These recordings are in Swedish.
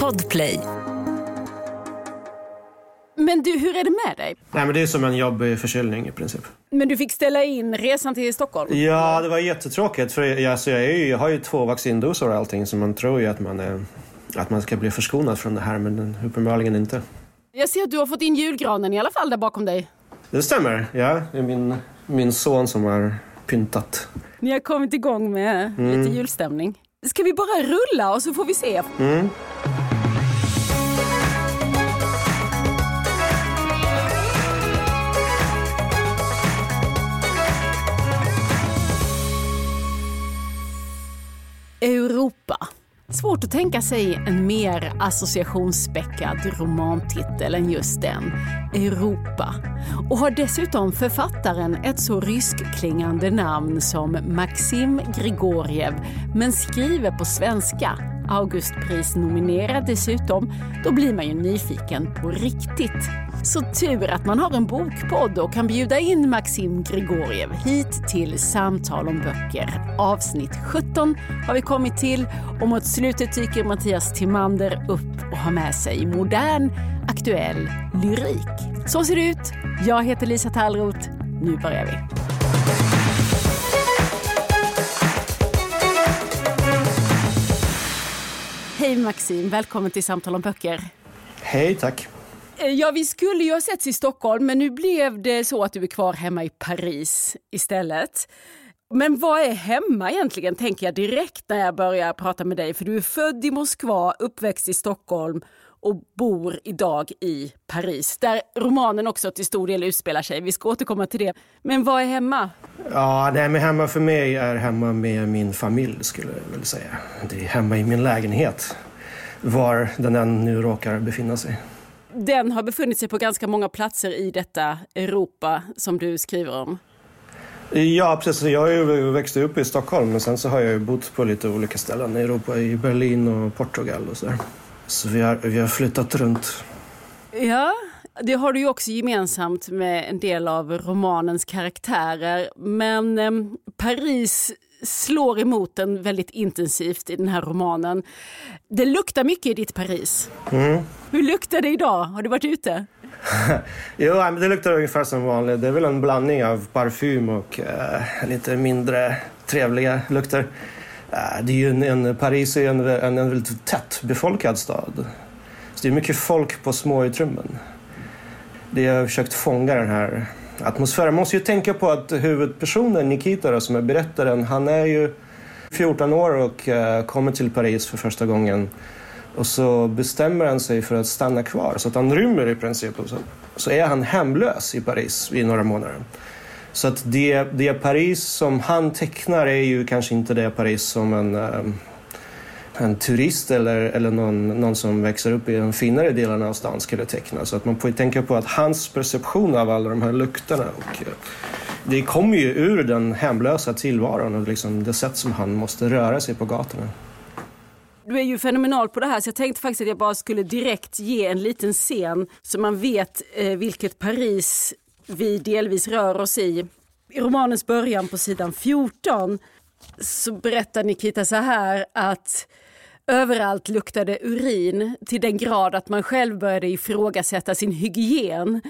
Podplay. Men du, hur är det med dig? Nej, men det är som en jobbig förkylning i princip. Men du fick ställa in resan till Stockholm? Ja, det var jättetråkigt. För jag, alltså, jag, är ju, jag har ju två vaccindoser och allting så man tror ju att man, är, att man ska bli förskonad från det här men uppenbarligen inte. Jag ser att du har fått in julgranen i alla fall där bakom dig. Det stämmer, ja. Det är min, min son som har pyntat. Ni har kommit igång med lite julstämning. Ska vi bara rulla och så får vi se? Mm. Europa. Svårt att tänka sig en mer associationsspäckad romantitel än just den, Europa. Och har dessutom författaren ett så ryskklingande namn som Maxim Grigoriev, men skriver på svenska. Augustpris-nominerad dessutom. Då blir man ju nyfiken på riktigt. Så tur att man har en bokpodd och kan bjuda in Maxim Grigoriev hit till Samtal om böcker. Avsnitt 17 har vi kommit till och mot slutet dyker Mattias Timander upp och har med sig modern, aktuell lyrik. Så ser det ut. Jag heter Lisa Tallroth. Nu börjar vi. Hej Maxim, välkommen till Samtal om böcker. Hej, tack. Eh, Ja, vi skulle ju ha setts i Stockholm, men nu blev det så att du är kvar hemma i Paris istället. Men vad är hemma egentligen, tänker jag direkt när jag börjar prata med dig. För du är född i Moskva, uppväxt i Stockholm och bor idag i Paris. Där romanen också till stor del utspelar sig. Vi ska återkomma till det. Men vad är hemma? Ja, nej, men hemma för mig är hemma med min familj skulle jag väl säga. Det är hemma i min lägenhet. Var den än nu råkar befinna sig. Den har befunnit sig på ganska många platser i detta Europa som du skriver om. Ja, precis. Jag har ju växt upp i Stockholm men sen så har jag bott på lite olika ställen i Europa. I Berlin och Portugal och sådär. Så vi har, vi har flyttat runt. Ja, det har du ju också gemensamt med en del av romanens karaktärer. Men eh, Paris slår emot den väldigt intensivt i den här romanen. Det luktar mycket i ditt Paris. Hur luktar det idag? Har du varit ute? Jo, men det luktar ungefär som vanligt. Det är väl en blandning av parfym och eh, lite mindre trevliga lukter. Äh, det är ju en, en, Paris är ju en, en, en väldigt tätt befolkad stad. Så det är mycket folk på små utrymmen. Det jag har försökt fånga den här atmosfären. Man måste ju tänka på att huvudpersonen Nikita då, som är berättaren, han är ju 14 år och eh, kommer till Paris för första gången. Och så bestämmer han sig för att stanna kvar så att han rymmer i princip. Så, så är han hemlös i Paris i några månader. Så att det, det Paris som han tecknar är ju kanske inte det Paris som en, ehm, en turist eller, eller någon, någon som växer upp i de finare delarna av stan skulle teckna. Så att man får ju tänka på att hans perception av alla de här lukterna och eh, det kommer ju ur den hemlösa tillvaron och liksom det sätt som han måste röra sig på gatorna. Du är ju fenomenal på det här så jag tänkte faktiskt att jag bara skulle direkt ge en liten scen så man vet eh, vilket Paris vi delvis rör oss i. I romanens början på sidan 14 så berättar Nikita så här att överallt luktade urin till den grad att man själv började ifrågasätta sin hygien.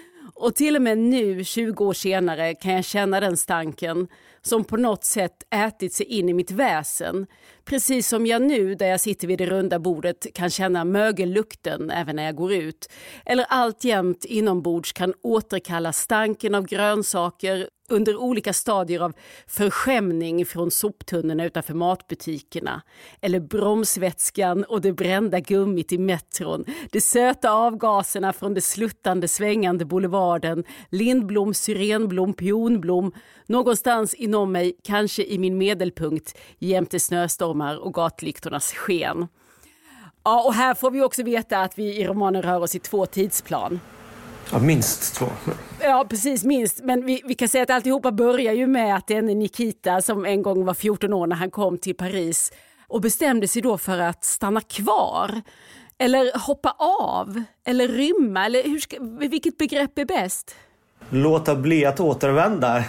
Och till och med nu, 20 år senare, kan jag känna den stanken som på något sätt ätit sig in i mitt väsen. Precis som jag nu, där jag sitter vid det runda bordet, kan känna mögellukten även när jag går ut. Eller alltjämt inombords kan återkalla stanken av grönsaker under olika stadier av förskämning från soptunnorna utanför matbutikerna. Eller bromsvätskan och det brända gummit i metron. De söta avgaserna från det sluttande svängande boulevarden. Lindblom, syrenblom, pionblom. Någonstans inom mig, kanske i min medelpunkt, jämte snöstormar och gatlyktornas sken. Ja, och här får vi också veta att vi i romanen rör oss i två tidsplan. Ja, minst två. Ja, precis, minst. Men vi, vi kan säga att alltihopa börjar ju med att en Nikita som en gång var 14 år när han kom till Paris och bestämde sig då för att stanna kvar. Eller hoppa av, eller rymma, eller hur ska, vilket begrepp är bäst? Låta bli att återvända,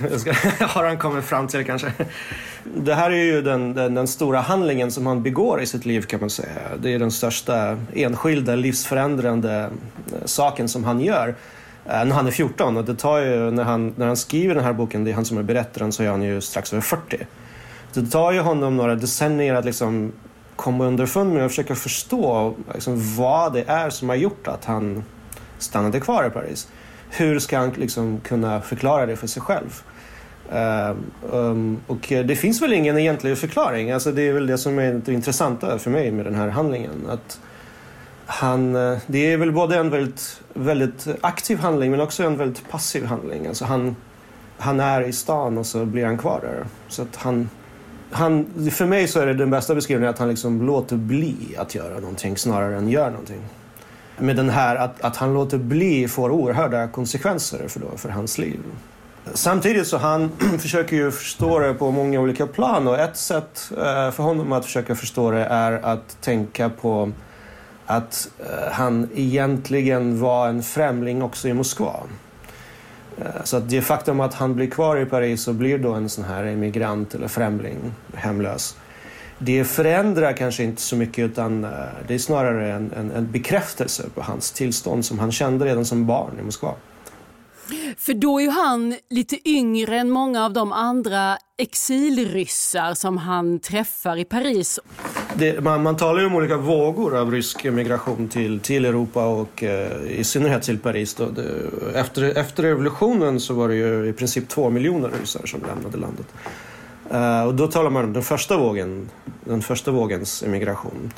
har han kommit fram till kanske. Det här är ju den, den, den, stora handlingen som han begår i sitt liv kan man säga. Det är den största enskilda livsförändrande eh, saken som han gör eh, när han är 14. Och det tar ju, när han, när han skriver den här boken, det är han som är berättaren, så är han ju strax över 40. Det tar ju honom några decennier att liksom komma underfund med och försöka förstå liksom, vad det är som har gjort att han stannade kvar i Paris. Hur ska han liksom kunna förklara det för sig själv? Um, och det finns väl ingen egentlig förklaring. Alltså det är väl det som är det intressanta för mig med den här handlingen. Att han, eh, det är väl både en väldigt, väldigt aktiv handling men också en väldigt passiv handling. Alltså han, han är i stan och så blir han kvar där. Så att han, han, för mig så är det den bästa beskrivningen att han liksom låter bli att göra någonting snarare än gör någonting. Med den här att, att han låter bli får oerhörda konsekvenser för, då, för hans liv. Samtidigt så han försöker ju förstå det på många olika plan och ett sätt eh, för honom att försöka förstå det är att tänka på att eh, han egentligen var en främling också i Moskva. Eh, så att det faktum att han blir kvar i Paris och blir då en sån här emigrant eller främling, hemlös. Det förändrar kanske inte så mycket utan eh, det är snarare en, en, en bekräftelse på hans tillstånd som han kände redan som barn i Moskva. För då är han lite yngre än många av de andra exilryssar som han träffar i Paris. Det, man, man, talar ju om olika vågor av rysk emigration till, till Europa och eh, i synnerhet till Paris. Då. Det, efter, efter revolutionen så var det ju i princip två miljoner ryssar som lämnade landet. Uh, och då talar man om den första vågen, den första vågens emigration.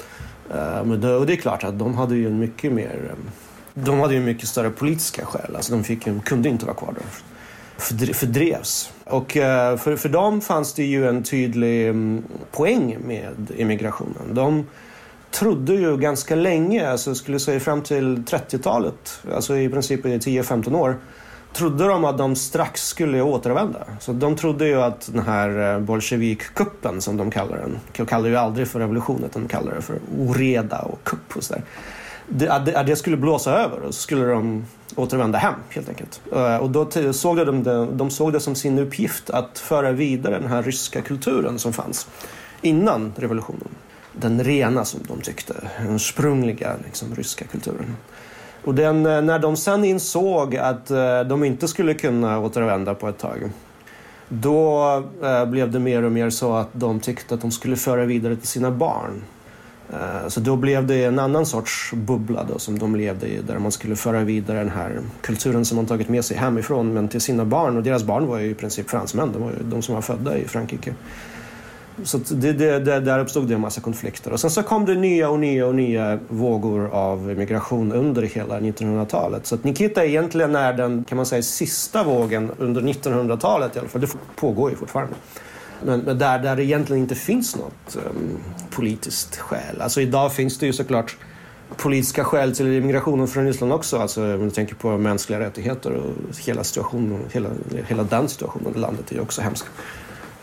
Uh, men det, och det är klart att de hade ju en mycket mer eh, de hade ju mycket större politiska skäl. Alltså de fick, kunde inte vara kvar där. fördrevs. Och uh, för, för dem fanns det ju en tydlig mm, poäng med immigrationen. De trodde ju ganska länge, alltså skulle säga fram till 30-talet, alltså i princip i 10-15 år, trodde de att de strax skulle återvända. Så de trodde ju att den här eh, bolsjevikkuppen som de kallar den, de kallar ju aldrig för revolution utan de kallar det för oreda och kupp och sådär. Att det skulle blåsa över och så skulle de återvända hem helt enkelt. Eh, och då såg de, det, de såg det som sin uppgift att föra vidare den här ryska kulturen som fanns innan revolutionen. Den rena som de tyckte, den ursprungliga liksom, ryska kulturen. Och den, eh, när de sen insåg att eh, de inte skulle kunna återvända på ett tag då eh, blev det mer och mer så att de tyckte att de skulle föra vidare till sina barn. Så då blev det en annan sorts bubbla då, som de levde i där man skulle föra vidare den här kulturen som man tagit med sig hemifrån men till sina barn och deras barn var ju i princip fransmän, de var ju de som var födda i Frankrike. Så det, det, det, där uppstod det en massa konflikter. Och sen så kom det nya och nya och nya vågor av migration under hela 1900-talet. Så att Nikita egentligen är den, kan man säga, sista vågen under 1900-talet i alla fall. Det pågår ju fortfarande. Men, men, där, där det egentligen inte finns något um, politiskt skäl. Alltså idag finns det ju såklart politiska skäl till immigrationen från Ryssland också. Alltså om du tänker på mänskliga rättigheter och hela situationen, hela, hela den situationen i landet är ju också hemsk.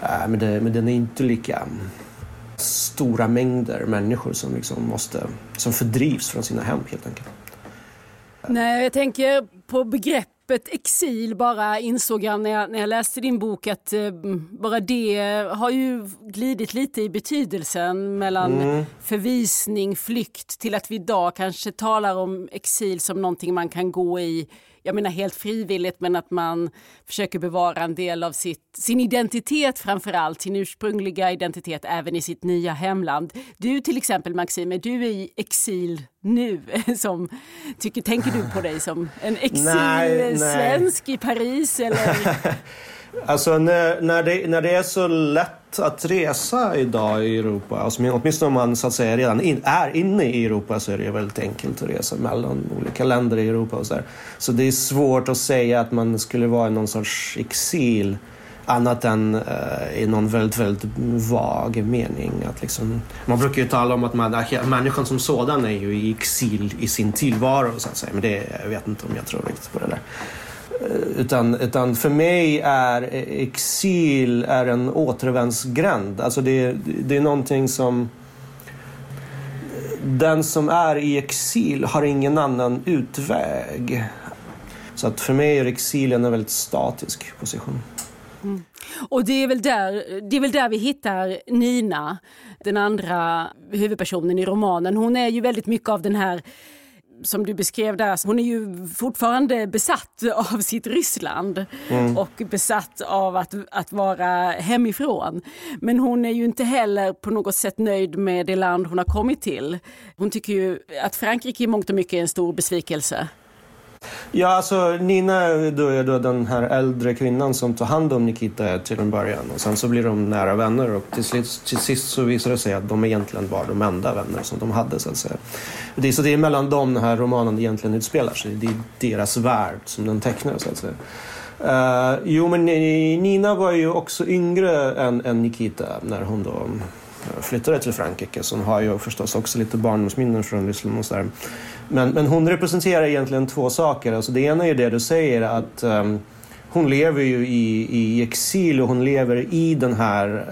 Äh, men, det, men den är inte lika stora mängder människor som, liksom måste, som fördrivs från sina hem helt enkelt. Nej, jag tänker på begreppet exil bara insåg jag när jag, när jag läste din bok att eh, bara det har ju glidit lite i betydelsen mellan mm. förvisning, flykt till att vi idag kanske talar om exil som någonting man kan gå i jag menar helt frivilligt, men att man försöker bevara en del av sitt, sin identitet framför allt, sin ursprungliga identitet även i sitt nya hemland. Du till exempel Maxime, du är i exil nu. Som, tycker, tänker du på dig som en exilsvensk i Paris? Eller? Alltså när, när, det, när det är så lätt att resa idag i Europa, alltså, åtminstone om man så att säga redan in, är inne i Europa så är det väldigt enkelt att resa mellan olika länder i Europa. Och så, där. så det är svårt att säga att man skulle vara i någon sorts exil annat än uh, i någon väldigt, väldigt vag mening. Att liksom, man brukar ju tala om att man, människan som sådan är ju i exil i sin tillvaro så att säga. Men det, jag vet inte om jag tror riktigt på det där. Eh, utan, utan för mig är eh, exil är en återvändsgränd. Alltså det, det är någonting som... Den som är i exil har ingen annan utväg. Så att för mig är exilen en väldigt statisk position. Mm. Och det är, väl där, det är väl där vi hittar Nina, den andra huvudpersonen i romanen. Hon är ju väldigt mycket av den här som du beskrev där, hon är ju fortfarande besatt av sitt Ryssland mm. och besatt av att, att vara hemifrån. Men hon är ju inte heller på något sätt nöjd med det land hon har kommit till. Hon tycker ju att Frankrike i mångt och mycket är en stor besvikelse. Ja, alltså Nina då är då den här äldre kvinnan som tar hand om Nikita till en början och sen så blir de nära vänner och till sist, till sist så visar det sig att de egentligen var de enda vänner som de hade så att säga. Det är, så det är mellan dem den här romanen egentligen utspelar sig. Det är deras värld som den tecknar så att säga. Uh, jo, men Nina var ju också yngre än, än Nikita när hon då flyttade till Frankrike. Så hon har ju förstås också lite barndomsminnen från Ryssland och sådär. Men, men hon representerar egentligen två saker. Alltså det ena är det du säger att um, hon lever ju i, i exil och hon lever i den här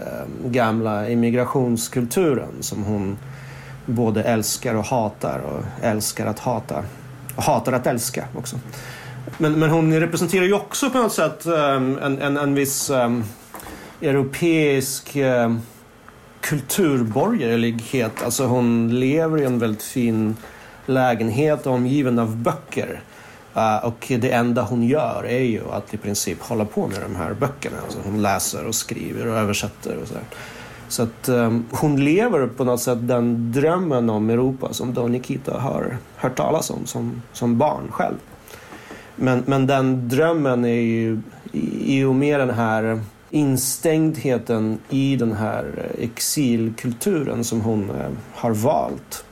um, gamla immigrationskulturen som hon både älskar och hatar och älskar att hata. Och hatar att älska också. Men, men hon representerar ju också på något sätt um, en, en, en viss europeisk kulturborgerlighet. Alltså hon lever i en väldigt fin lägenhet omgiven av böcker. Uh, och det enda hon gör är ju att i princip hålla på med de här böckerna. Alltså hon läser och skriver och översätter och sådär. Så att um, hon lever på något sätt den drömmen om Europa som då Nikita har hört talas om som, som barn själv. Men, men den drömmen är ju i, i och med den här instängdheten i den här exilkulturen som hon eh, har valt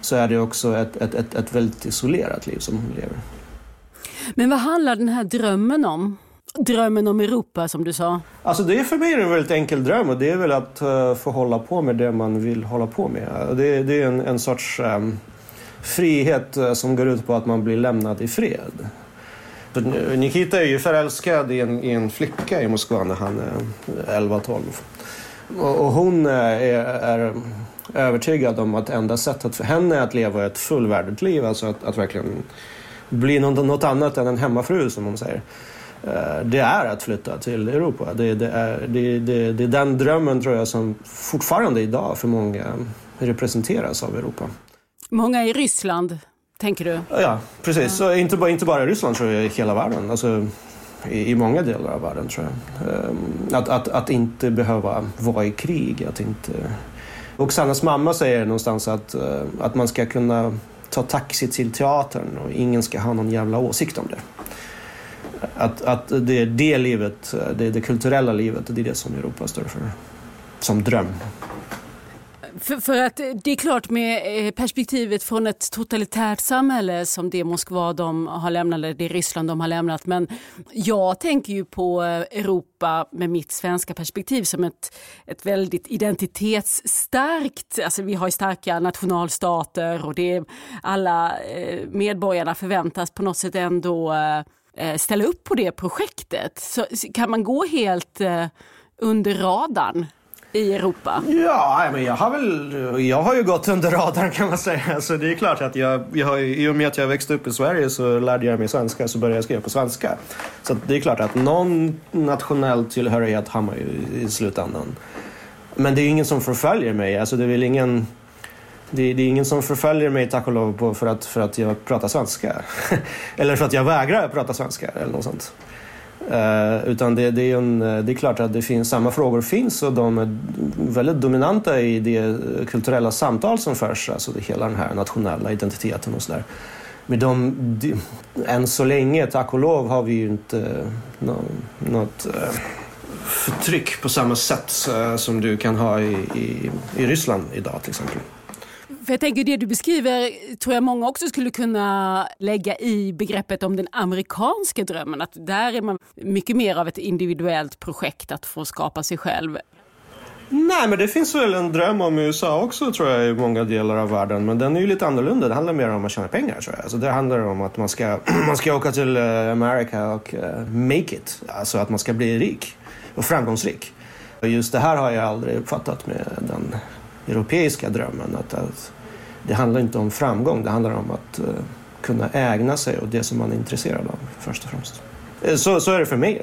så är det också ett, ett, ett, ett väldigt isolerat liv som hon lever. Men vad handlar den här drömmen om? Drömmen om Europa som du sa? Alltså det är för mig en väldigt enkel dröm och det är väl att uh, få hålla på med det man vill hålla på med. Det, det är en, en sorts um, frihet som går ut på att man blir lämnad i fred. För Nikita är ju förälskad i en, i en flicka i Moskva när han är 11-12. Och, och, hon eh, är, är övertygad om att enda sättet för henne att leva ett fullvärdigt liv, alltså att, att verkligen bli något, något annat än en hemmafru som hon säger. Eh, det är att flytta till Europa. Det, det, är, det, det, det är den drömmen tror jag som fortfarande idag för många representeras av Europa. Många i Ryssland tänker du? Ja, precis. Ja. Inte, bara, inte bara i Ryssland, tror jag, i hela världen. Alltså, i, i många delar av världen, tror jag. Ehm, att, att, att inte behöva vara i krig. Att inte... Oksanas mamma säger någonstans att, eh, att man ska kunna ta taxi till teatern och ingen ska ha någon jävla åsikt om det. Att, att det, är det livet, eh, det, är det kulturella livet, det är det som Europa står för. Som dröm. För, för, att eh, det är klart med eh, perspektivet från ett totalitärt samhälle som det Moskva de har lämnat, det Ryssland de har lämnat. Men jag tänker ju på eh, Europa med mitt svenska perspektiv som ett, ett väldigt identitetsstarkt, alltså vi har starka nationalstater och det alla medborgarna förväntas på något sätt ändå ställa upp på det projektet. Så kan man gå helt under radarn i Europa? Ja, men jag har väl, jag har ju gått under radarn kan man säga. Så det är klart att jag, jag har, i och med att jag växte upp i Sverige så lärde jag mig svenska så började jag skriva på svenska. Så det är klart att någon nationell tillhörighet har man ju i slutändan. Men det är ingen som förföljer mig. Alltså, det är väl ingen... Det, är, det, är ingen som förföljer mig tack och lov för att, för att jag pratar svenska. eller för att jag vägrar prata svenska eller något sånt. Uh, utan det, det, är en, eh, det är klart att det finns, samma frågor finns och de är väldigt dominanta i det eh, kulturella samtal som förs, alltså det, hela den här nationella identiteten och sådär. Men de, de, än så länge, tack och lov, har vi ju inte no, något uh, förtryck på samma sätt uh, som du kan ha i, i, i Ryssland idag till exempel. För jag tänker det du beskriver tror jag många också skulle kunna lägga i begreppet om den amerikanska drömmen. Att där är man mycket mer av ett individuellt projekt att få skapa sig själv. Nej, men det finns väl en dröm om USA också tror jag i många delar av världen. Men den är ju lite annorlunda. Det handlar mer om att tjäna pengar tror jag. Alltså, det handlar om att man ska, man ska åka till eh, uh, Amerika och uh, make it. Alltså att man ska bli rik och framgångsrik. Och just det här har jag aldrig uppfattat med den europeiska drömmen. Att, att det handlar inte om framgång, det handlar om att eh, kunna ägna sig åt det som man är intresserad av först och främst. Eh, så, så är det för mig.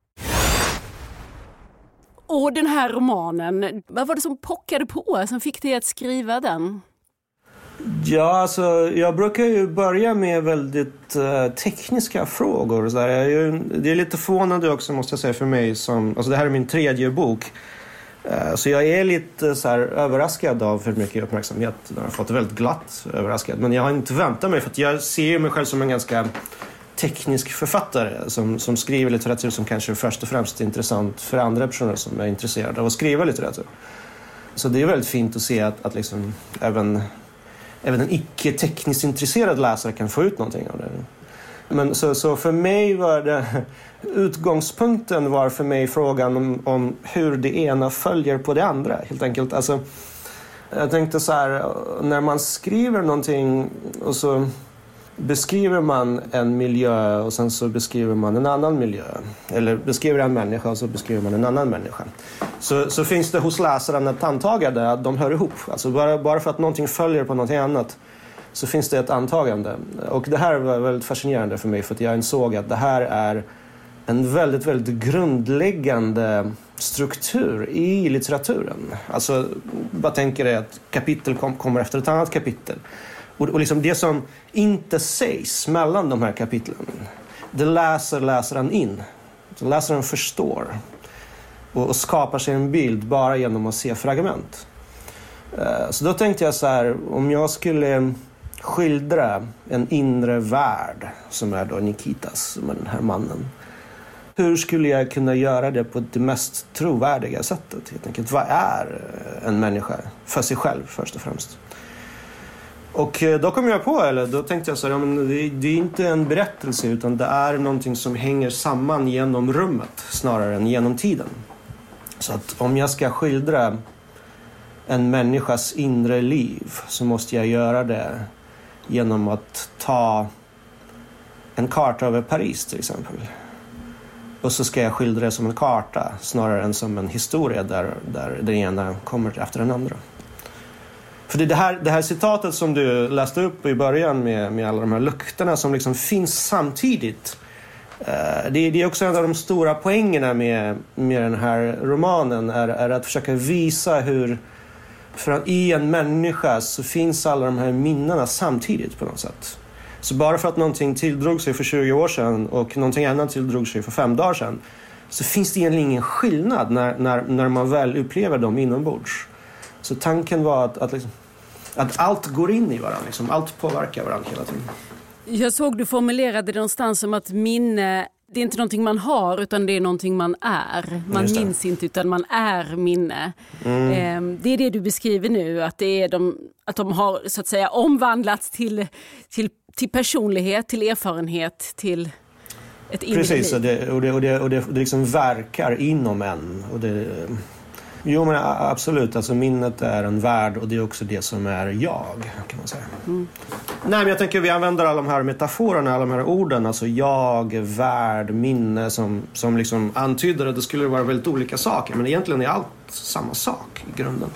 Och den här romanen, vad var det som pockade på som fick dig att skriva den? Ja, alltså, jag brukar ju börja med väldigt uh, tekniska frågor. Så där. Jag är ju, det är lite förvånande också måste jag säga för mig. Som, alltså, det här är min tredje bok. Uh, så jag är lite så här, överraskad av hur mycket uppmärksamhet den har fått. Väldigt glatt överraskad. Men jag har inte väntat mig för att jag ser mig själv som en ganska teknisk författare som, som skriver litteratur som kanske först och främst är intressant för andra personer som är intresserade av att skriva litteratur. Så det är väldigt fint att se att, att liksom även även en icke tekniskt intresserad läsare kan få ut någonting av det. Men så, så för mig var det utgångspunkten var för mig frågan om, om hur det ena följer på det andra helt enkelt. Alltså, jag tänkte så här, när man skriver någonting och så beskriver man en miljö och sen så beskriver man en annan miljö. Eller beskriver en människa och så beskriver man en annan människa. Så, så finns det hos läsaren ett antagande att de hör ihop. Alltså bara, bara för att någonting följer på någonting annat så finns det ett antagande. Och det här var väldigt fascinerande för mig för att jag insåg att det här är en väldigt, väldigt grundläggande struktur i litteraturen. Alltså, bara tänker dig att kapitel kom, kommer efter ett annat kapitel. Och, och liksom det som inte sägs mellan de här kapitlen, det läser läsaren in. Så läsaren förstår och, och skapar sig en bild bara genom att se fragment. Uh, så då tänkte jag så här, om jag skulle skildra en inre värld som är då Nikitas, som är den här mannen. Hur skulle jag kunna göra det på det mest trovärdiga sättet? Helt enkelt, vad är en människa för sig själv först och främst? Och eh, då kom jag på, eller då tänkte jag så här, ja, men det, det, är inte en berättelse utan det är någonting som hänger samman genom rummet snarare än genom tiden. Så att om jag ska skildra en människas inre liv så måste jag göra det genom att ta en karta över Paris till exempel. Och så ska jag skildra det som en karta snarare än som en historia där, där den ena kommer efter den andra. För det, här, det här citatet som du läste upp i början med, med alla de här lukterna som liksom finns samtidigt. Uh, det, det, är också en av de stora poängerna med, med den här romanen är, är att försöka visa hur för att i en människa så finns alla de här minnena samtidigt på något sätt. Så bara för att någonting tilldrog sig för 20 år sedan och någonting annat tilldrog sig för fem dagar sedan så finns det egentligen ingen skillnad när, när, när man väl upplever dem inombords. Så tanken var att, att, liksom, att allt går in i varandra, liksom. allt påverkar varandra hela tiden. Jag såg du formulerade det någonstans som att minne det är inte någonting man har utan det är någonting man är. Man minns inte utan man är minne. Mm. Ehm, det är det du beskriver nu, att, det är de, att de har så att säga omvandlats till, till, till personlighet, till erfarenhet, till ett inre Precis, och det, och det, och det, och det, det liksom verkar inom en. Och det, Jo men absolut, alltså minnet är en värld och det är också det som är jag. kan man säga. Mm. Nej men jag tänker vi använder alla de här metaforerna, alla de här orden, alltså jag, värld, minne som, som liksom antyder att det skulle vara väldigt olika saker men egentligen är allt samma sak i grunden.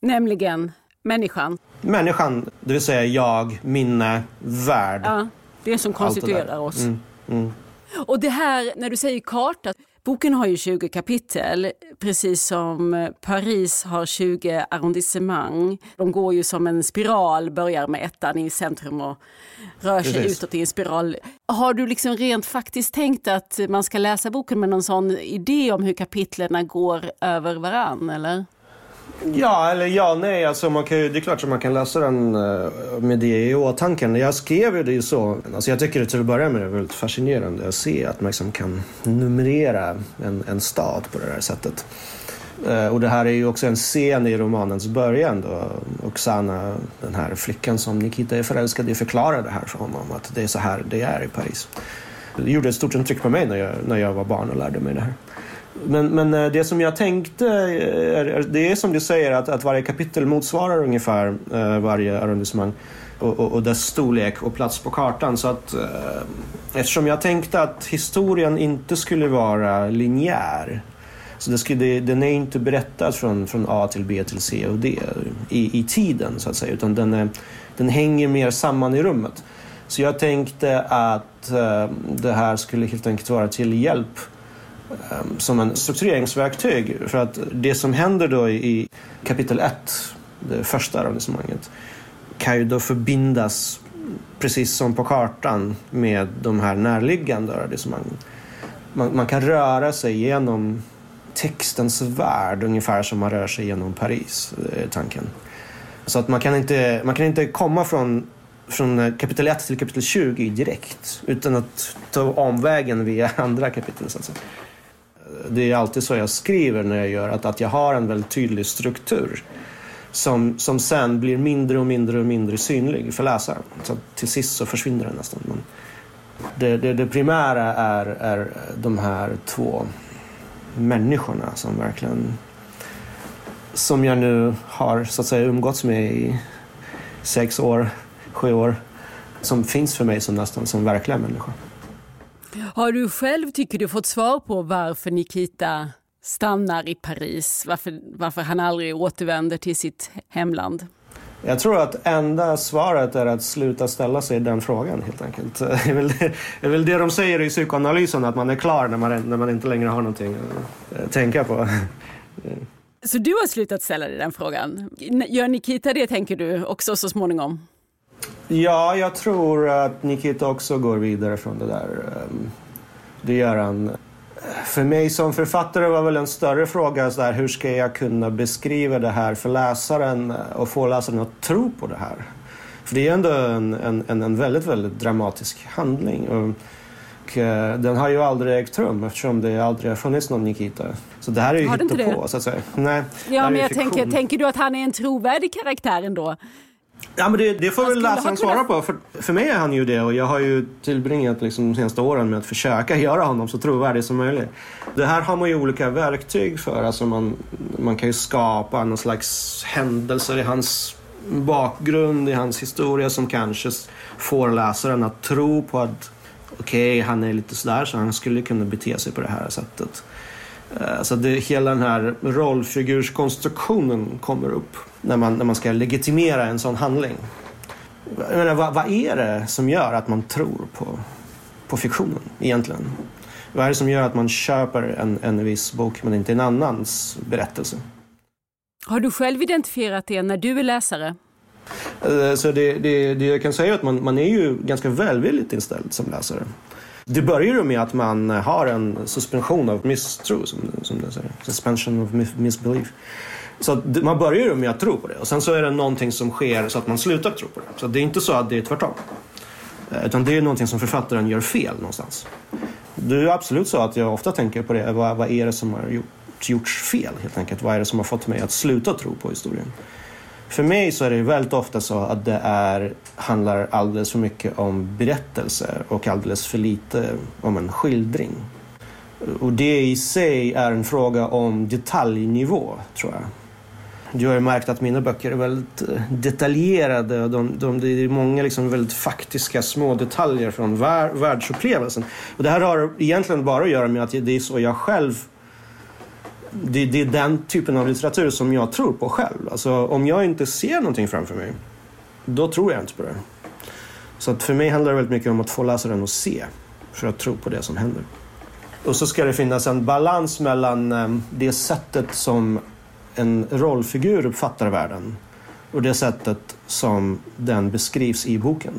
Nämligen människan? Människan, det vill säga jag, minne, värld. Ja, det som konstituerar oss. Mm. Mm. Och det här, när du säger karta, Boken har ju 20 kapitel, precis som Paris har 20 arrondissement. De går ju som en spiral, börjar med ettan i centrum och rör sig precis. utåt i en spiral. Har du liksom rent faktiskt tänkt att man ska läsa boken med någon sån idé om hur kapitlen går över varann, eller? Ja, eller ja, nej. Alltså man kan ju, det är klart att man kan läsa den eh, med det i åtanke. Jag skrev ju det ju så. Alltså jag tycker det till att börja med är väldigt fascinerande att se att man liksom kan numrera en, en stad på det här sättet. Eh, och det här är ju också en scen i romanens början då. Oksana, den här flickan som Nikita är förälskad i, förklarar det här för honom. Att det är så här det är i Paris. Det gjorde ett stort intryck på mig när jag, när jag var barn och lärde mig det här. Men, men eh, det som jag tänkte, är, det är som du säger att, att varje kapitel motsvarar ungefär eh, varje arrondissement och, och, och, dess storlek och plats på kartan. Så att, eh, eftersom jag tänkte att historien inte skulle vara linjär så det skulle, den är inte berättad från, från A till B till C och D i, i tiden så att säga utan den, är, den hänger mer samman i rummet. Så jag tänkte att uh, det här skulle helt enkelt vara till hjälp Ehm, som en struktureringsverktyg. För att det som händer då i, kapitel 1, det första arrangemanget, kan ju då förbindas precis som på kartan med de här närliggande arrangemangen. Man, man kan röra sig genom textens värld ungefär som man rör sig genom Paris, är tanken. Så att man kan inte, man kan inte komma från, från eh, kapitel 1 till kapitel 20 direkt utan att ta omvägen via andra kapitel. Så att säga. Det är alltid så jag skriver när jag gör att, att jag har en väldigt tydlig struktur som, som sen blir mindre och mindre och mindre synlig för läsaren. Så till sist så försvinner den nästan. Men det, det, det primära är, är de här två människorna som verkligen som jag nu har så att säga umgåtts med i sex år, sju år som finns för mig som nästan som verkliga människor. Har du själv, tycker du, fått svar på varför Nikita stannar i Paris? Varför, varför han aldrig återvänder till sitt hemland? Jag tror att enda svaret är att sluta ställa sig den frågan helt enkelt. Det är väl det, är väl det de säger i psykoanalysen, att man är klar när man, när man inte längre har någonting att eh, tänka på. Så du har slutat ställa dig den frågan? Gör Nikita det, tänker du, också så småningom? Ja, jag tror att Nikita också går vidare från det där. Ehm, det gör han för mig som författare var väl en större fråga så där, hur ska jag kunna beskriva det här för läsaren och få läsaren att tro på det här. För det är ändå en, en, en väldigt, väldigt dramatisk handling. Och, eh, den har ju aldrig ägt rum eftersom det aldrig har funnits någon Nikita. Så det här är ju hittepå så att säga. Nej, ja, men jag tänker, tänker du att han är en trovärdig karaktär ändå? Ja, men det, det får väl läsaren svara på. För, för mig är han ju det och jag har ju tillbringat liksom de senaste åren med att försöka göra honom så trovärdig som möjligt. Det här har man ju olika verktyg för. Alltså man, man kan ju skapa någon slags händelser i hans bakgrund, i hans historia som kanske får läsaren att tro på att okej, okay, han är lite sådär så han skulle kunna bete sig på det här sättet. Eh, så det, hela den här rollfigurskonstruktionen kommer upp när man, när man ska legitimera en sån handling. Menar, vad, vad, är det som gör att man tror på, på fiktionen egentligen? Vad är det som gör att man köper en, en viss bok men inte en annans berättelse? Har du själv identifierat det när du är läsare? Eh, så det, det, det jag kan säga är att man, man är ju ganska välvilligt inställd som läsare. Det börjar ju med att man har en suspension av misstro, som, som det säger. Suspension of misbelief. Så man börjar ju med att tro på det och sen så är det någonting som sker så att man slutar tro på det. Så det är inte så att det är tvärtom. Eh, utan det är någonting som författaren gör fel någonstans. Det är absolut så att jag ofta tänker på det. Vad, vad är det som har gjort, gjorts fel helt enkelt? Vad är det som har fått mig att sluta tro på historien? För mig så är det väldigt ofta så att det är, handlar alldeles för mycket om berättelser och alldeles för lite om en skildring. Och det i sig är en fråga om detaljnivå, tror jag. Du har ju märkt att mina böcker är väldigt eh, detaljerade. Och de, de, det är många liksom väldigt faktiska små detaljer från vär, världsupplevelsen. Och det här har egentligen bara att göra med att det är så jag själv det, det, är den typen av litteratur som jag tror på själv. Alltså, om jag inte ser någonting framför mig, då tror jag inte på det. Så att för mig handlar det väldigt mycket om att få läsaren att se för att tro på det som händer. Och så ska det finnas en balans mellan ehm, det sättet som en rollfigur uppfattar världen och det sättet som den beskrivs i boken.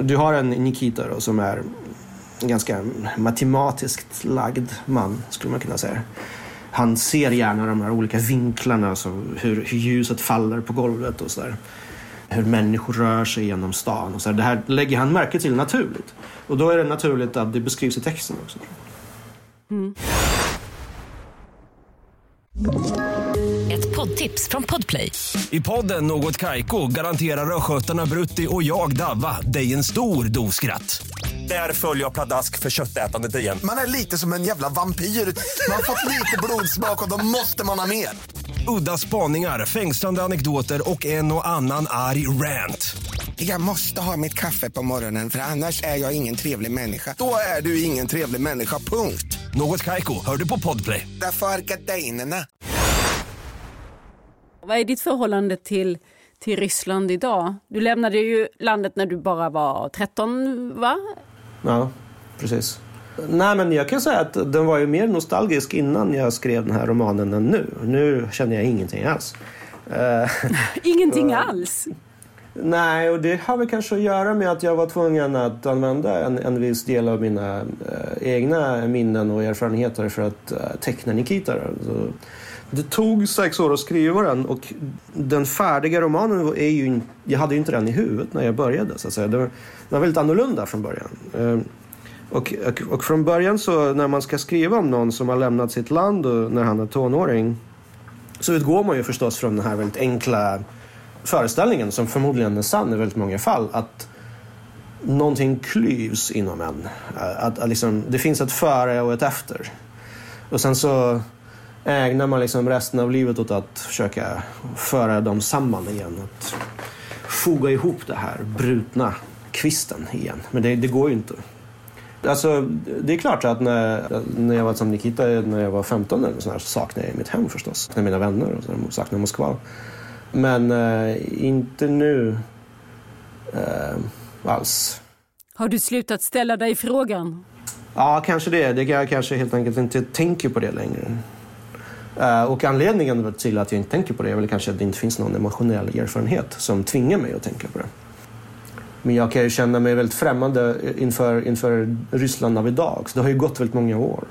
Du har en Nikita då, som är en ganska matematiskt lagd man, skulle man kunna säga han ser gärna de här olika vinklarna, alltså hur, hur ljuset faller på golvet och sådär. Hur människor rör sig genom stan och så Det här lägger han märke till naturligt. Och då är det naturligt att det beskrivs i texten också. Mm. Ett poddtips från Podplay. I podden Något Kaiko garanterar östgötarna Brutti och jag, Davva, dig en stor dos skratt. Där följer jag pladask för köttätandet igen. Man är lite som en jävla vampyr. Man har fått lite blodsmak och då måste man ha mer. Udda spaningar, fängslande anekdoter och en och annan arg rant. Jag måste ha mitt kaffe på morgonen för annars är jag ingen trevlig människa. Då är du ingen trevlig människa, punkt. Något Kaiko, hör du på Podplay. Därför är gardinerna. Vad är ditt förhållande till, till Ryssland idag? Du lämnade ju landet när du bara var 13, va? Ja, precis. Nej, men jag kan säga att den var ju mer nostalgisk innan jag skrev den här romanen än nu. Nu känner jag ingenting alls. Eh, Ingenting alls. Nej, och det har väl kanske att göra med att jag var tvungen att använda en, en viss del av mina eh, egna minnen och erfarenheter för att eh, teckna Nikita. Så det tog sex år att skriva den och den färdiga romanen är ju... Jag hade ju inte den i huvudet när jag började. Så att säga. Den var, den var väldigt annorlunda från början. Ehm, och, och, och från början så när man ska skriva om någon som har lämnat sitt land och när han är tonåring så utgår man ju förstås från den här väldigt enkla föreställningen som förmodligen är sann i väldigt många fall att någonting klyvs inom en. Att, att liksom, det finns ett före och ett efter. Och sen så ägnar man liksom resten av livet åt att försöka föra dem samman igen. Att foga ihop det här brutna kvisten igen. Men det, det går ju inte. Alltså, det är klart att när, när jag var som Nikita när jag var 15 eller så, här, så saknade jag mitt hem förstås. Saknade mina vänner och saknade Moskva. Men eh, inte nu eh, alls. Har du slutat ställa dig frågan? Ja, kanske det. det jag kanske helt enkelt inte tänker på det längre. Eh, och anledningen till att jag inte tänker på det är väl kanske att det inte finns någon emotionell erfarenhet som tvingar mig att tänka på det. Men jag kan ju känna mig väldigt främmande eh, inför, inför Ryssland av idag. Så det har ju gått väldigt många år.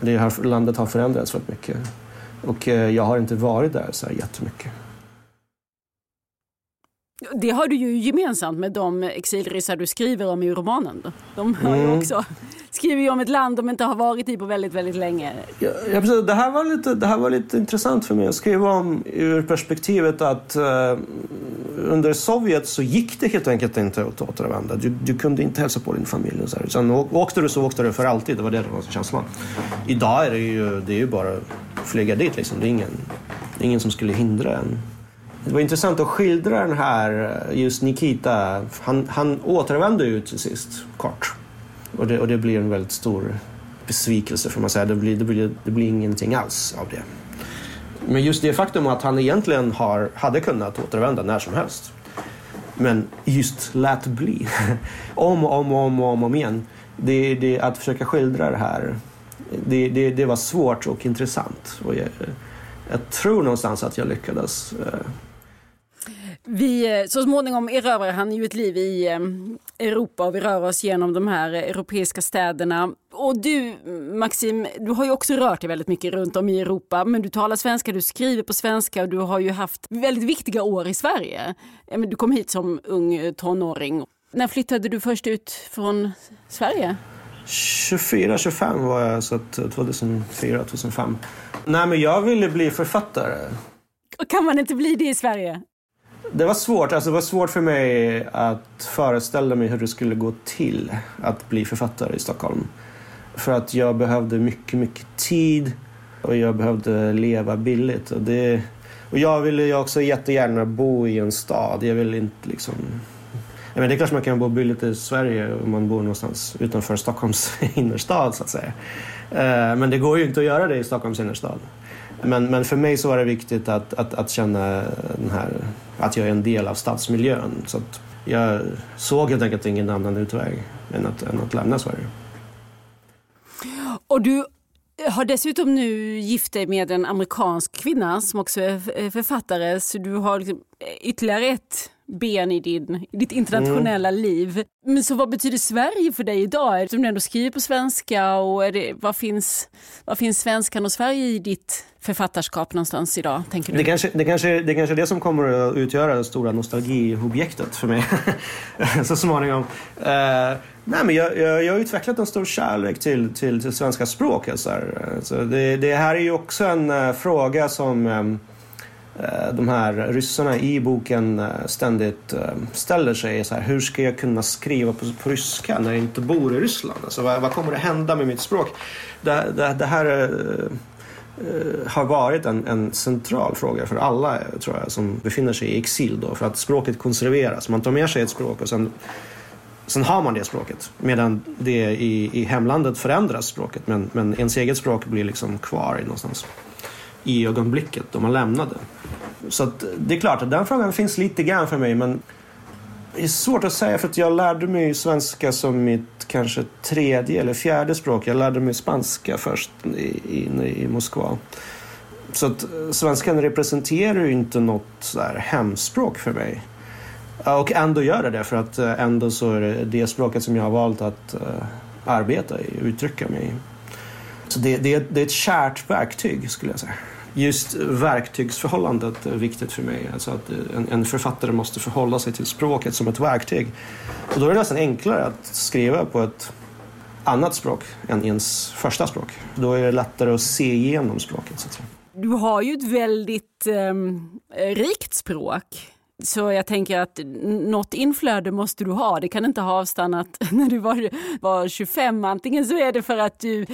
Det här landet har förändrats väldigt mycket. Och eh, jag har inte varit där så här jättemycket. Det har du ju gemensamt med de exilryssar du skriver om i romanen. De har ju också, skriver ju om ett land de inte har varit i på väldigt, väldigt länge. Ja, ja, precis. Det, här var lite, det här var lite intressant för mig att skriva om ur perspektivet att eh, under Sovjet så gick det helt enkelt inte att återvända. Du, du kunde inte hälsa på din familj. Och så här. Sen åkte du så åkte du för alltid. Det var det som var känslan. Idag är det ju, det är ju bara att flyga dit. Liksom. Det, är ingen, det är ingen som skulle hindra en. Det var intressant att skildra den här, eh, just Nikita. Han, han återvände ju till sist, kort. Och det, och det blir en väldigt stor besvikelse får man säga. Det blir, det, blir, det blir ingenting alls av det. Men just det faktum att han egentligen har, hade kunnat återvända när som helst. Men just lät bli. om och om och om, om, om igen. Det, det, att försöka skildra det här, det, det, det var svårt och intressant. Och jag, jag tror någonstans att jag lyckades. Eh, vi, så småningom erövrar han ju ett liv i Europa och vi rör oss genom de här europeiska städerna. Och du Maxim, du har ju också rört dig väldigt mycket runt om i Europa men du talar svenska, du skriver på svenska och du har ju haft väldigt viktiga år i Sverige. Du kom hit som ung tonåring. När flyttade du först ut från Sverige? 24, 25 var jag, så 2004, 2005. Nej, men jag ville bli författare. Kan man inte bli det i Sverige? Det var svårt. Alltså, det var svårt för mig att föreställa mig hur det skulle gå till att bli författare i Stockholm. För att jag behövde mycket, mycket tid och jag behövde leva billigt. Och, det, och jag ville ju också jättegärna bo i en stad. Jag vill inte liksom... Jag menar, det är klart man kan bo billigt i Sverige om man bor någonstans utanför Stockholms innerstad så att säga. Eh, men det går ju inte att göra det i Stockholms innerstad. Men, men för mig så var det viktigt att, att, att känna den här, att jag är en del av stadsmiljön. Så att jag såg helt enkelt ingen annan utväg än att, än att lämna Sverige. Och du har dessutom nu gift dig med en amerikansk kvinna som också är författare. Så du har liksom ytterligare ett ben i, din, i ditt internationella mm. liv. Men så vad betyder Sverige för dig idag? Eftersom du ändå skriver på svenska och det, vad, finns, vad finns svenskan och Sverige i ditt författarskap någonstans idag? Tänker du? Det, kanske, det, kanske, det kanske är det som kommer att utgöra det stora nostalgiobjektet för mig så småningom. Uh, nej, men jag, jag, jag har utvecklat en stor kärlek till, till, till svenska språket. Så, så det, det, här är ju också en uh, fråga som um, Eh, de här ryssarna i boken eh, ständigt eh, ställer sig så här, hur ska jag kunna skriva på, på ryska när jag inte bor i Ryssland? Alltså, vad, vad kommer att hända med mitt språk? Det, det, det här eh, har varit en, en, central fråga för alla tror jag, som befinner sig i exil. Då, för att språket konserveras. Man tar med sig ett språk och sen, sen har man det språket. Medan det i, i hemlandet förändras språket men, men ens eget språk blir liksom kvar någonstans i ögonblicket då man lämnade. Så att, det är klart att den frågan finns lite grann för mig men det är svårt att säga för att jag lärde mig svenska som mitt kanske tredje eller fjärde språk. Jag lärde mig spanska först inne i, i Moskva. Så att svenskan representerar ju inte något så här hemspråk för mig. Och ändå gör det det för att eh, ändå så är det det språket som jag har valt att eh, arbeta i, uttrycka mig i. Så det, det, det är ett kärt verktyg skulle jag säga just verktygsförhållandet är viktigt för mig. Alltså att en, en, författare måste förhålla sig till språket som ett verktyg. Och då är det nästan enklare att skriva på ett annat språk än ens första språk. Då är det lättare att se igenom språket. Så att säga. Du har ju ett väldigt eh, rikt språk. Så jag tänker att något inflöde måste du ha. Det kan inte ha avstannat när du var, var 25. Antingen så är det för att du,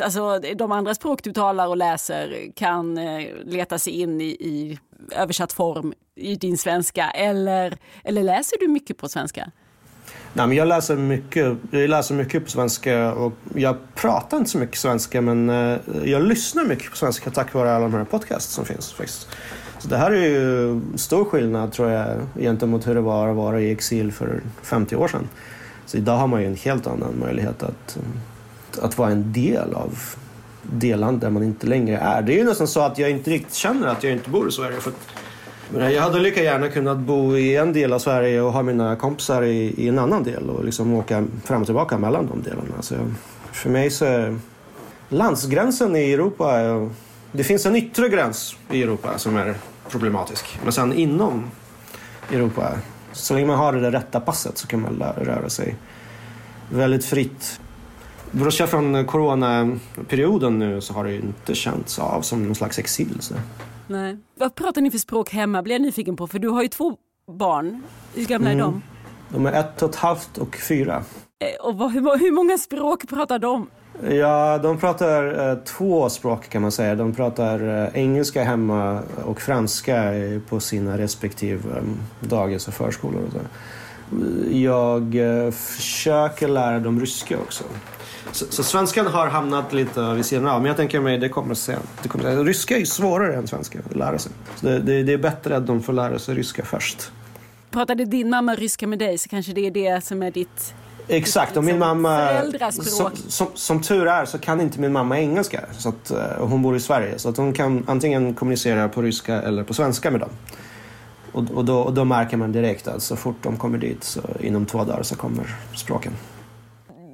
alltså de andra språk du talar och läser kan eh, leta sig in i, i översatt form i din svenska. Eller, eller läser du mycket på svenska? Nej, men jag, läser mycket, jag läser mycket på svenska och jag pratar inte så mycket svenska men eh, jag lyssnar mycket på svenska tack vare alla de här podcasts som finns. Faktiskt. Så det här är ju stor skillnad tror jag gentemot hur det var att vara i exil för 50 år sedan. Så idag har man ju en helt annan möjlighet att, att vara en del av det land där man inte längre är. Det är ju nästan så att jag inte riktigt känner att jag inte bor i Sverige. För jag hade lika gärna kunnat bo i en del av Sverige och ha mina kompisar i, i en annan del och liksom åka fram och tillbaka mellan de delarna. Så för mig så är landsgränsen i Europa, det finns en yttre gräns i Europa som är problematisk. Men sen inom Europa, så länge man har det rätta passet så kan man röra sig väldigt fritt. Bortsett från coronaperioden nu så har det inte känts av som någon slags exil. Så. Nej. Vad pratar ni för språk hemma blir jag nyfiken på för du har ju två barn. Hur gamla är mm. de? De är ett och ett halvt och fyra. Eh, och vad, hur, hur många språk pratar de? Ja, de pratar eh, två språk kan man säga. De pratar eh, engelska hemma och franska på sina respektive um, dagis och förskolor. Och så. Jag eh, försöker lära dem ryska också. Så, så svenskan har hamnat lite vid sidan av, men jag tänker mig det kommer sent. Det kommer, ryska är svårare än svenska att lära sig. Så det, det, det är bättre att de får lära sig ryska först. Pratade din mamma ryska med dig så kanske det är det som är ditt Exakt, och min mamma... Som, som, som, tur är så kan inte min mamma engelska. Så att, uh, hon bor i Sverige. Så att hon kan antingen kommunicera på ryska eller på svenska med dem. Och, och, då, och då märker man direkt att så fort de kommer dit så inom två dagar så kommer språken.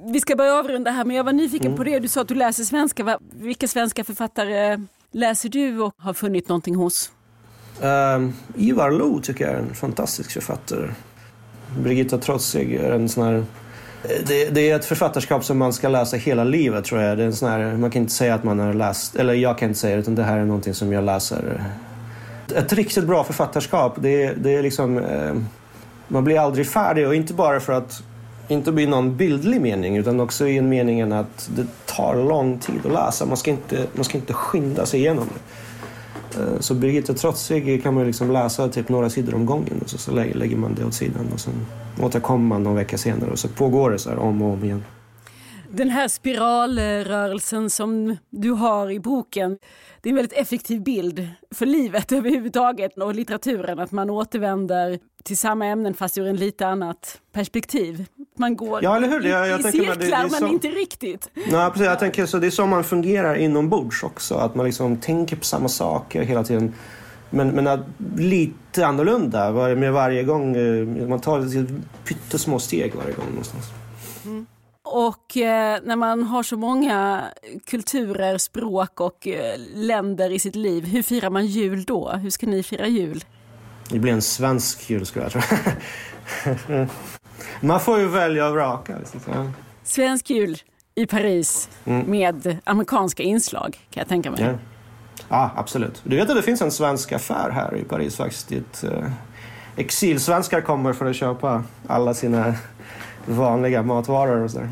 Vi ska börja avrunda här men jag var nyfiken mm. på det. Du sa att du läser svenska. Vilka svenska författare läser du och har funnit någonting hos? Uh, Ivar Lo tycker jag är en fantastisk författare. Birgitta Trotzig är en sån här Eh, det, det, är ett författarskap som man ska läsa hela livet tror jag. Det är en sån här, man kan inte säga att man har läst, eller jag kan inte säga det, utan det här är någonting som jag läser. Ett riktigt bra författarskap, det, det är liksom, eh, man blir aldrig färdig och inte bara för att inte bli någon bildlig mening utan också i en meningen att det tar lång tid att läsa. Man ska inte, man ska inte skynda sig igenom det. Eh, så Birgitta Trotzig kan man liksom läsa typ några sidor om gången och så, så lägger man det åt sidan och sen återkommer man någon vecka senare och så pågår det så här om och om igen. Den här spiralrörelsen som du har i boken, det är en väldigt effektiv bild för livet överhuvudtaget och litteraturen, att man återvänder till samma ämnen fast ur en lite annat perspektiv. Man går ja, eller hur? Jag, jag i cirklar det, det men så... inte riktigt. Nej, precis. Jag tänker så det är så man fungerar inombords också, att man liksom tänker på samma saker hela tiden. Men, men lite annorlunda med varje gång. Eh, man tar pyttesmå steg varje gång någonstans. Och eh, när man har så många kulturer, språk och eh, länder i sitt liv, hur firar man jul då? Hur ska ni fira jul? Det blir en svensk jul skulle jag tro. man får ju välja och vraka. Liksom. Svensk jul i Paris mm. med amerikanska inslag kan jag tänka mig. Ja. Ja, absolut. Du vet att det finns en svensk affär här i Paris faktiskt dit eh, exilsvenskar kommer för att köpa alla sina vanliga matvaror och sådär.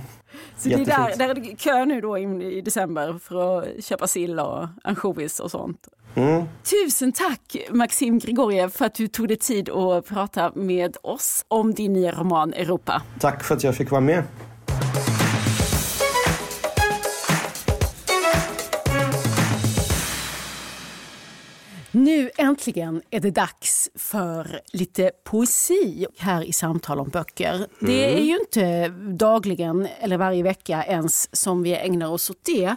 Så det är där, där är det kö nu då i december för att köpa sill och ansjovis och sånt. Mm. Tusen tack Maxim Grigoriev för att du tog dig tid att prata med oss om din nya roman Europa. Tack för att jag fick vara med. Nu äntligen är det dags för lite poesi här i Samtal om böcker. Mm. Det är ju inte dagligen eller varje vecka ens som vi ägnar oss åt det.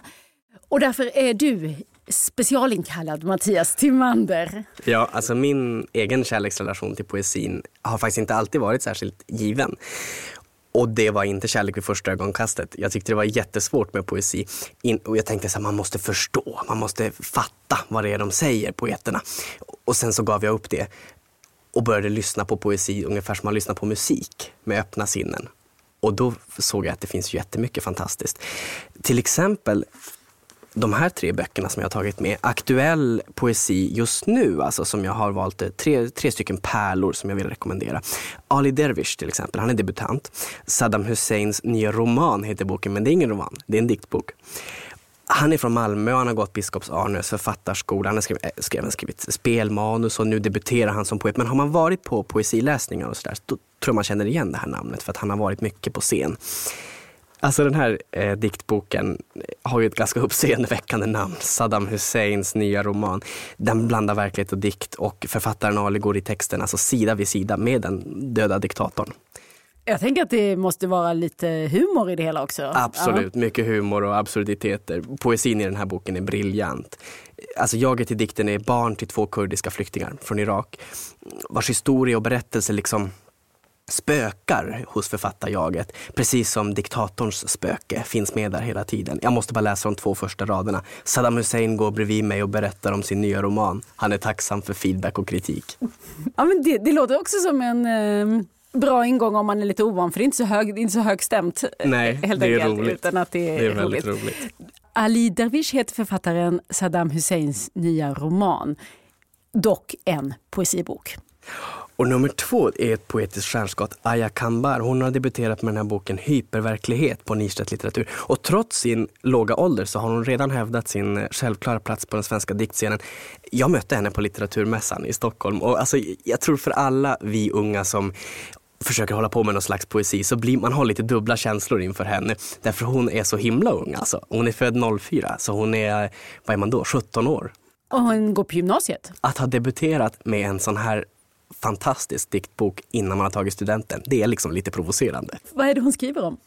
Och därför är du specialinkallad Mattias Timander. Ja, alltså min egen kärleksrelation till poesin har faktiskt inte alltid varit särskilt given. Och det var inte kärlek vid första ögonkastet. Jag tyckte det var jättesvårt med poesi. In, och jag tänkte att man måste förstå, man måste fatta vad det är de säger, poeterna. Och sen så gav jag upp det och började lyssna på poesi ungefär som man lyssnar på musik med öppna sinnen. Och då såg jag att det finns jättemycket fantastiskt. Till exempel de här tre böckerna som jag har tagit med, aktuell poesi just nu, alltså som jag har valt eh, tre, tre stycken pärlor som jag vill rekommendera. Ali Dervish till exempel, han är debutant. Saddam Husseins nya roman heter boken, men det är ingen roman, det är en diktbok. Han är från Malmö och han har gått Biskops Arnös författarskola. Han har skrivit, eh, skrivit, skrivit spelmanus och nu debuterar han som poet. Men har man varit på poesiläsningar och sådär, då tror man känner igen det här namnet för att han har varit mycket på scen. Alltså den här eh, diktboken har ju ett ganska uppseendeväckande namn. Saddam Husseins nya roman. Den blandar verklighet och dikt och författaren Ali går i texten alltså sida vid sida med den döda diktatorn. Jag tänker att det måste vara lite humor i det hela också. Absolut, ja. mycket humor och absurditeter. Poesin i den här boken är briljant. Alltså jaget i dikten är barn till två kurdiska flyktingar från Irak vars historia och berättelse liksom spökar hos författarjaget. Precis som diktatorns spöke finns med där hela tiden. Jag måste bara läsa de två första raderna. Saddam Hussein går bredvid mig och berättar om sin nya roman. Han är tacksam för feedback och kritik. Ja, men det, det låter också som en eh, bra ingång om man är lite ovan för det är inte så, hög, inte så högstämt. Eh, Nej, helt det är enkelt, roligt. Utan att det är, det är väldigt roligt. roligt. Ali Dervish heter författaren Saddam Husseins nya roman. Dock en poesibok. Och nummer två är ett poetiskt stjärnskott, Aya Kambar. Hon har debuterat med den här boken Hyperverklighet på Nystedt litteratur. Och trots sin låga ålder så har hon redan hävdat sin självklara plats på den svenska diktscenen. Jag mötte henne på Litteraturmässan i Stockholm och alltså, jag tror för alla vi unga som försöker hålla på med någon slags poesi så blir man har lite dubbla känslor inför henne. Därför hon är så himla ung alltså. Hon är född 04 så hon är, vad är man då, 17 år. Och hon går på gymnasiet. Att ha debuterat med en sån här fantastisk diktbok innan man har tagit studenten. Det är liksom lite provocerande. Vad är det hon skriver om?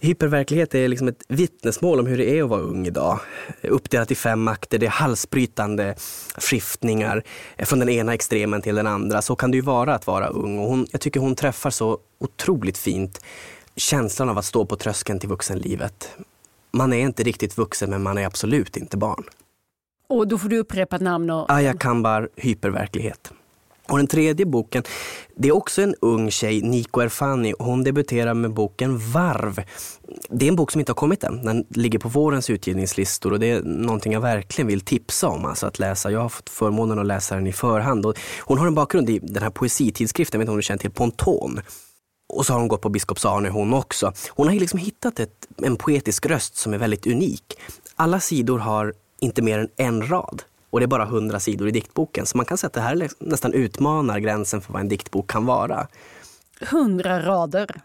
Hyperverklighet är liksom ett vittnesmål om hur det är att vara ung idag. Uppdelat i fem akter, det är halsbrytande skiftningar från den ena extremen till den andra. Så kan det ju vara att vara ung. Och hon, jag tycker hon träffar så otroligt fint känslan av att stå på tröskeln till vuxenlivet. Man är inte riktigt vuxen men man är absolut inte barn. Och då får du upprepa ett namn och... Aya Kambar, Hyperverklighet. Och den tredje boken, det är också en ung tjej, Niko Erfani. Hon debuterar med boken Varv. Det är en bok som inte har kommit än. Den ligger på vårens utgivningslistor och det är någonting jag verkligen vill tipsa om. Alltså att läsa. Jag har fått förmånen att läsa den i förhand. Och hon har en bakgrund i den här poesitidskriften, jag vet inte om du känner till Ponton. Och så har hon gått på Biskops Arne hon också. Hon har liksom hittat ett, en poetisk röst som är väldigt unik. Alla sidor har inte mer än en rad. Och det är bara hundra sidor i diktboken. Så man kan säga att det här nästan utmanar gränsen för vad en diktbok kan vara. Hundra rader.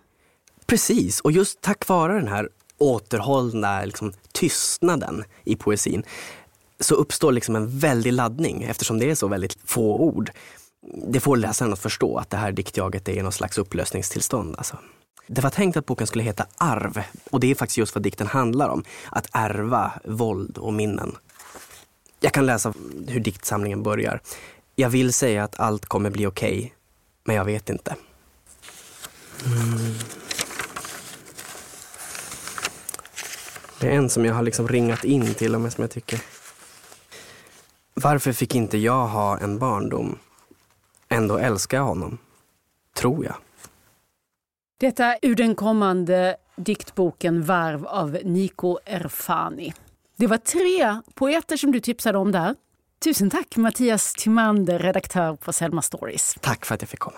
Precis, och just tack vare den här återhållna liksom, tystnaden i poesin så uppstår liksom en väldig laddning eftersom det är så väldigt få ord. Det får läsaren att förstå att det här diktjaget är någon slags upplösningstillstånd. Alltså. Det var tänkt att boken skulle heta Arv och det är faktiskt just vad dikten handlar om. Att ärva våld och minnen. Jag kan läsa hur diktsamlingen börjar. Jag vill säga att allt kommer bli okej, okay, men jag vet inte. Mm. Det är en som jag har liksom ringat in till och med som jag tycker. Varför fick inte jag ha en barndom? Ändå älskar jag honom. Tror jag. Detta ur den kommande diktboken Varv av Niko Erfani. Det var tre poeter som du tipsade om där. Tusen tack Mattias Timander, redaktör på Selma Stories. Tack för att jag fick komma.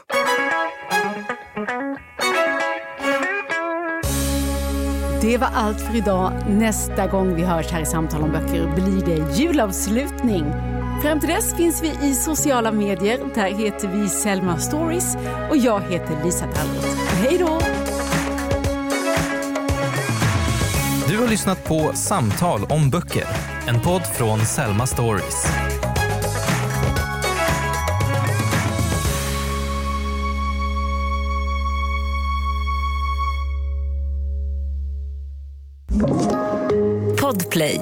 Det var allt för idag. Nästa gång vi hörs här i Samtal om böcker blir det julavslutning. Fram till dess finns vi i sociala medier. Där heter vi Selma Stories och jag heter Lisa Tallroth. Hej då! Har lyssnat på Samtal om böcker, en podd från Selma Stories. Podplay.